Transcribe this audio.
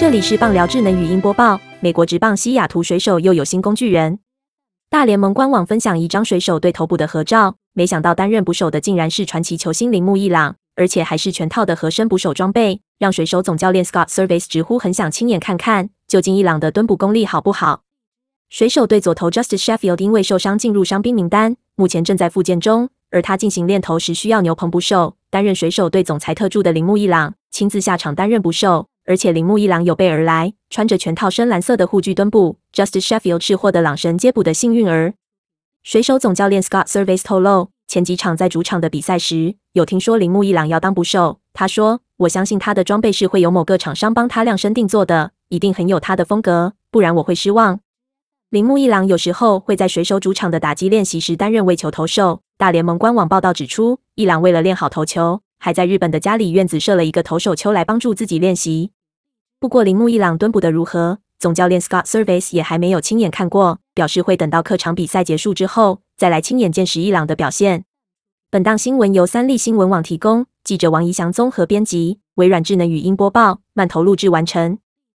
这里是棒聊智能语音播报。美国职棒西雅图水手又有新工具人。大联盟官网分享一张水手对头捕的合照，没想到担任捕手的竟然是传奇球星铃木一朗，而且还是全套的合身捕手装备，让水手总教练 Scott Service 直呼很想亲眼看看，究竟一朗的蹲捕功力好不好。水手队左投 Justice Sheffield 因为受伤进入伤兵名单，目前正在复健中，而他进行练投时需要牛棚捕手，担任水手队总裁特助的铃木一朗亲自下场担任捕手。而且铃木一郎有备而来，穿着全套深蓝色的护具蹲步。Justice Sheffield 是获得朗神接捕的幸运儿。水手总教练 Scott Service 透露，前几场在主场的比赛时，有听说铃木一郎要当捕手。他说：“我相信他的装备是会有某个厂商帮他量身定做的，一定很有他的风格，不然我会失望。”铃木一郎有时候会在水手主场的打击练习时担任为球投手。大联盟官网报道指出，一郎为了练好投球，还在日本的家里院子设了一个投手丘来帮助自己练习。不过，铃木一朗蹲捕的如何，总教练 Scott Service 也还没有亲眼看过，表示会等到客场比赛结束之后再来亲眼见识一朗的表现。本档新闻由三立新闻网提供，记者王怡翔综合编辑，微软智能语音播报，慢投录制完成。